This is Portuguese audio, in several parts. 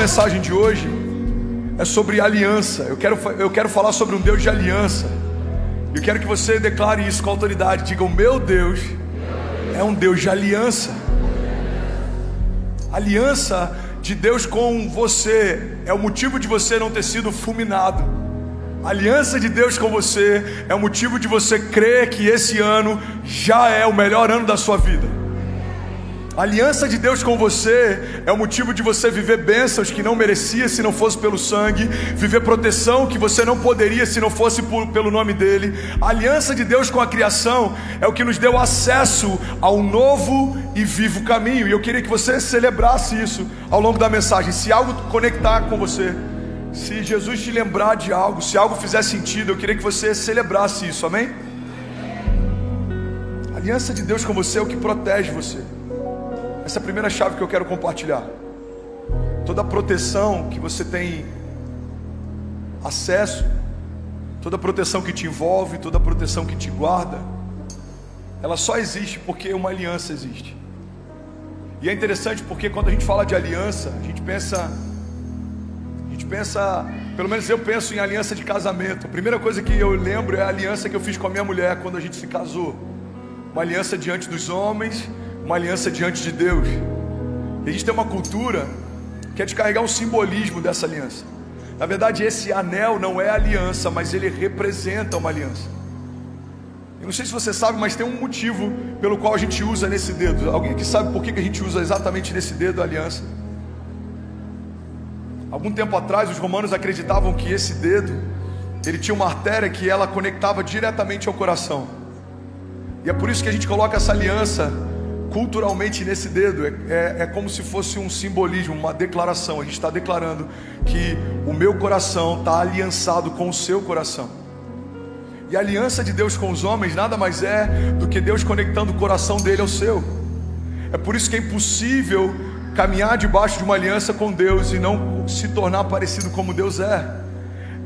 mensagem de hoje é sobre aliança. Eu quero, eu quero falar sobre um Deus de aliança. Eu quero que você declare isso com autoridade. Diga: O meu Deus é um Deus de aliança. Aliança de Deus com você é o motivo de você não ter sido fulminado. Aliança de Deus com você é o motivo de você crer que esse ano já é o melhor ano da sua vida. A aliança de Deus com você é o motivo de você viver bênçãos que não merecia se não fosse pelo sangue, viver proteção que você não poderia se não fosse por, pelo nome dele. A aliança de Deus com a criação é o que nos deu acesso a um novo e vivo caminho. E eu queria que você celebrasse isso ao longo da mensagem. Se algo conectar com você, se Jesus te lembrar de algo, se algo fizer sentido, eu queria que você celebrasse isso, amém? A aliança de Deus com você é o que protege você. Essa é a primeira chave que eu quero compartilhar. Toda proteção que você tem acesso, toda proteção que te envolve, toda proteção que te guarda, ela só existe porque uma aliança existe. E é interessante porque quando a gente fala de aliança, a gente pensa, a gente pensa, pelo menos eu penso em aliança de casamento. A primeira coisa que eu lembro é a aliança que eu fiz com a minha mulher quando a gente se casou. Uma aliança diante dos homens, uma aliança diante de Deus. E a gente tem uma cultura que é de carregar um simbolismo dessa aliança. Na verdade, esse anel não é aliança, mas ele representa uma aliança. Eu não sei se você sabe, mas tem um motivo pelo qual a gente usa nesse dedo. Alguém que sabe por que a gente usa exatamente nesse dedo a aliança? Algum tempo atrás, os romanos acreditavam que esse dedo ele tinha uma artéria que ela conectava diretamente ao coração. E é por isso que a gente coloca essa aliança culturalmente nesse dedo. É, é, é, como se fosse um simbolismo, uma declaração. A gente está declarando que o meu coração está aliançado com o seu coração. E a aliança de Deus com os homens nada mais é do que Deus conectando o coração dele ao seu. É por isso que é impossível caminhar debaixo de uma aliança com Deus e não se tornar parecido como Deus é.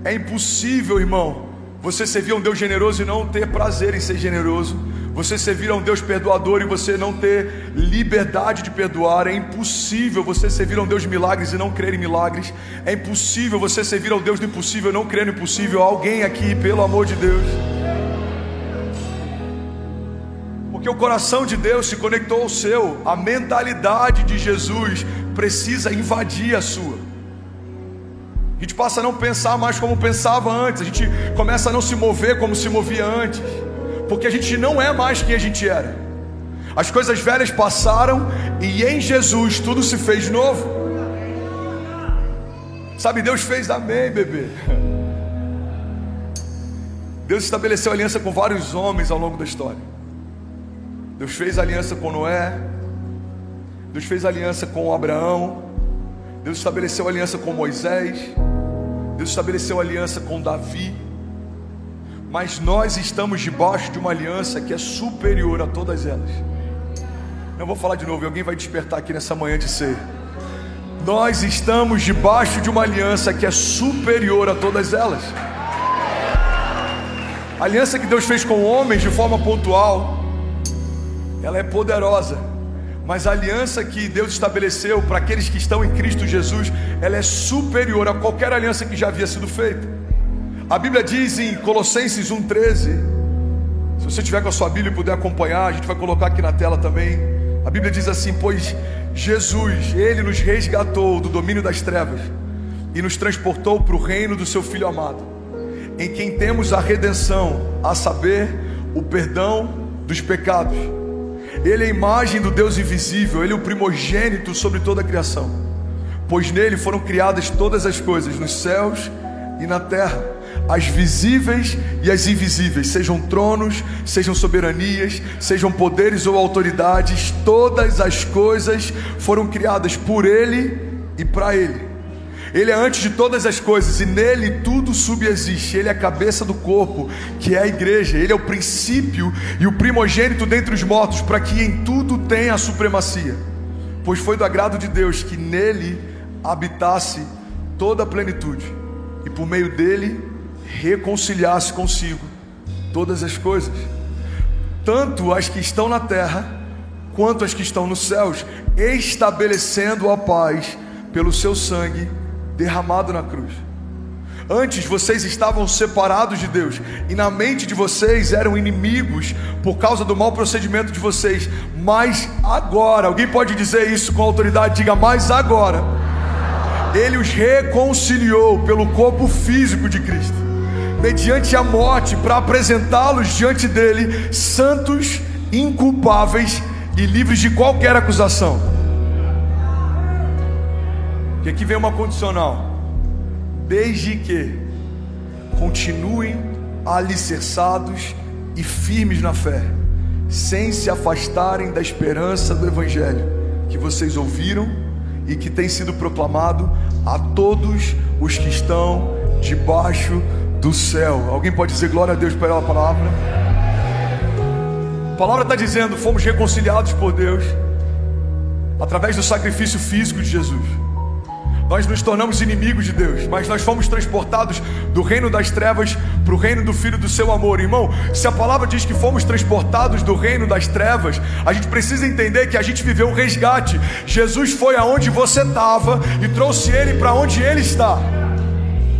É impossível, irmão, você servir a um Deus generoso e não ter prazer em ser generoso você servir a um Deus perdoador e você não ter liberdade de perdoar. É impossível você servir a um Deus de milagres e não crer em milagres. É impossível você servir ao Deus do impossível e não crer no impossível. Alguém aqui, pelo amor de Deus. Porque o coração de Deus se conectou ao seu. A mentalidade de Jesus precisa invadir a sua. A gente passa a não pensar mais como pensava antes. A gente começa a não se mover como se movia antes porque a gente não é mais quem a gente era. As coisas velhas passaram e em Jesus tudo se fez novo. Sabe, Deus fez amém, bebê. Deus estabeleceu aliança com vários homens ao longo da história. Deus fez aliança com Noé. Deus fez aliança com Abraão. Deus estabeleceu aliança com Moisés. Deus estabeleceu aliança com Davi mas nós estamos debaixo de uma aliança que é superior a todas elas. Eu vou falar de novo, alguém vai despertar aqui nessa manhã de ser. Nós estamos debaixo de uma aliança que é superior a todas elas. A aliança que Deus fez com homens de forma pontual, ela é poderosa. Mas a aliança que Deus estabeleceu para aqueles que estão em Cristo Jesus, ela é superior a qualquer aliança que já havia sido feita. A Bíblia diz em Colossenses 1,13. Se você tiver com a sua Bíblia e puder acompanhar, a gente vai colocar aqui na tela também. A Bíblia diz assim: Pois Jesus, Ele nos resgatou do domínio das trevas e nos transportou para o reino do Seu Filho amado, em quem temos a redenção, a saber, o perdão dos pecados. Ele é a imagem do Deus invisível, Ele é o primogênito sobre toda a criação, pois nele foram criadas todas as coisas, nos céus e na terra as visíveis e as invisíveis, sejam tronos, sejam soberanias, sejam poderes ou autoridades, todas as coisas foram criadas por Ele e para Ele. Ele é antes de todas as coisas e nele tudo subexiste. Ele é a cabeça do corpo, que é a igreja. Ele é o princípio e o primogênito dentre os mortos, para que em tudo tenha a supremacia. Pois foi do agrado de Deus que nele habitasse toda a plenitude, e por meio dele reconciliasse consigo todas as coisas, tanto as que estão na terra quanto as que estão nos céus, estabelecendo a paz pelo seu sangue derramado na cruz. Antes vocês estavam separados de Deus e na mente de vocês eram inimigos por causa do mau procedimento de vocês. Mas agora, alguém pode dizer isso com autoridade? Diga, mas agora, Ele os reconciliou pelo corpo físico de Cristo, mediante a morte, para apresentá-los diante dele, santos, inculpáveis e livres de qualquer acusação. E aqui vem uma condicional desde que continuem alicerçados e firmes na fé, sem se afastarem da esperança do Evangelho que vocês ouviram e que tem sido proclamado a todos os que estão debaixo do céu. Alguém pode dizer glória a Deus pela palavra? A palavra está dizendo: fomos reconciliados por Deus através do sacrifício físico de Jesus nós nos tornamos inimigos de Deus, mas nós fomos transportados do reino das trevas para o reino do Filho do seu amor. Irmão, se a palavra diz que fomos transportados do reino das trevas, a gente precisa entender que a gente viveu um resgate. Jesus foi aonde você estava e trouxe ele para onde ele está.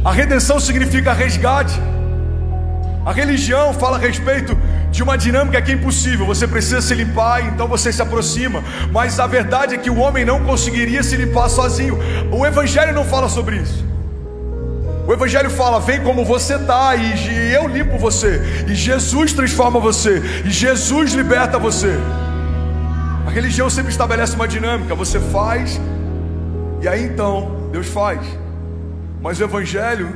A redenção significa resgate. A religião fala a respeito de uma dinâmica que é impossível. Você precisa se limpar, então você se aproxima. Mas a verdade é que o homem não conseguiria se limpar sozinho. O Evangelho não fala sobre isso. O Evangelho fala: vem como você está, e eu limpo você, e Jesus transforma você, e Jesus liberta você. A religião sempre estabelece uma dinâmica: você faz, e aí então Deus faz. Mas o Evangelho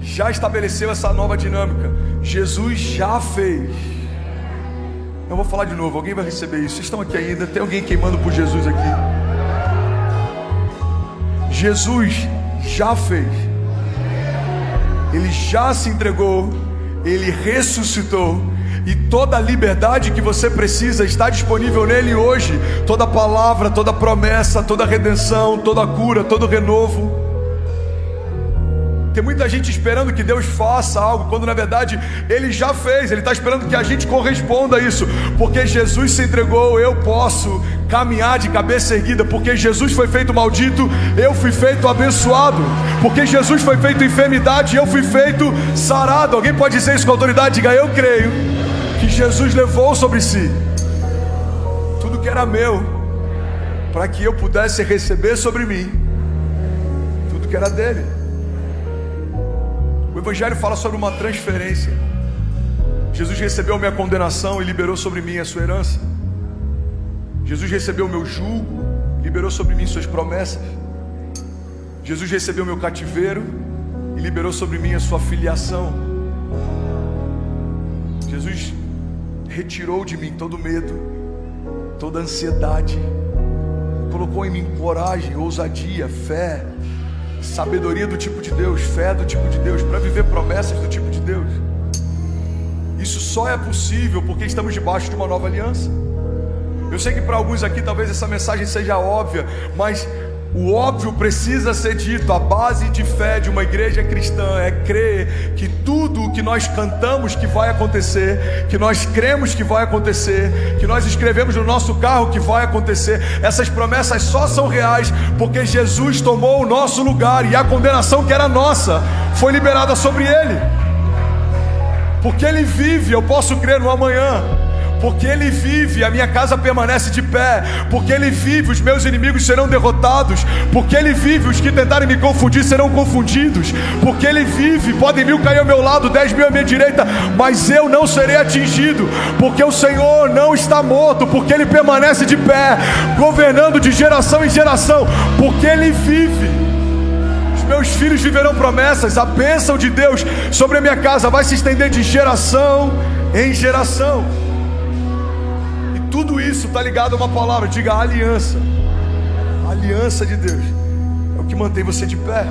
já estabeleceu essa nova dinâmica. Jesus já fez. Eu vou falar de novo, alguém vai receber isso. Vocês estão aqui ainda? Tem alguém queimando por Jesus aqui? Jesus já fez. Ele já se entregou, ele ressuscitou. E toda a liberdade que você precisa está disponível nele hoje. Toda palavra, toda promessa, toda redenção, toda cura, todo renovo. Tem muita gente esperando que Deus faça algo, quando na verdade Ele já fez, Ele está esperando que a gente corresponda a isso, porque Jesus se entregou, eu posso caminhar de cabeça erguida, porque Jesus foi feito maldito, eu fui feito abençoado, porque Jesus foi feito enfermidade, eu fui feito sarado. Alguém pode dizer isso com autoridade? Diga, eu creio que Jesus levou sobre si tudo que era meu, para que eu pudesse receber sobre mim tudo que era dele. Evangelho fala sobre uma transferência. Jesus recebeu minha condenação e liberou sobre mim a sua herança. Jesus recebeu meu jugo, liberou sobre mim suas promessas. Jesus recebeu meu cativeiro e liberou sobre mim a sua filiação. Jesus retirou de mim todo medo, toda ansiedade, colocou em mim coragem, ousadia, fé, sabedoria do tipo de Deus, fé do tipo de Deus, para viver promessas do tipo de Deus. Isso só é possível porque estamos debaixo de uma nova aliança. Eu sei que para alguns aqui talvez essa mensagem seja óbvia, mas o óbvio precisa ser dito. A base de fé de uma igreja cristã é crer que tudo o que nós cantamos que vai acontecer, que nós cremos que vai acontecer, que nós escrevemos no nosso carro que vai acontecer, essas promessas só são reais porque Jesus tomou o nosso lugar e a condenação que era nossa foi liberada sobre ele. Porque ele vive, eu posso crer no amanhã porque Ele vive, a minha casa permanece de pé, porque Ele vive, os meus inimigos serão derrotados, porque Ele vive, os que tentarem me confundir serão confundidos, porque Ele vive, podem mil cair ao meu lado, dez mil à minha direita, mas eu não serei atingido, porque o Senhor não está morto, porque Ele permanece de pé, governando de geração em geração, porque Ele vive meus filhos viverão promessas, a bênção de Deus sobre a minha casa vai se estender de geração em geração. Tudo isso está ligado a uma palavra, diga aliança. A aliança de Deus é o que mantém você de pé.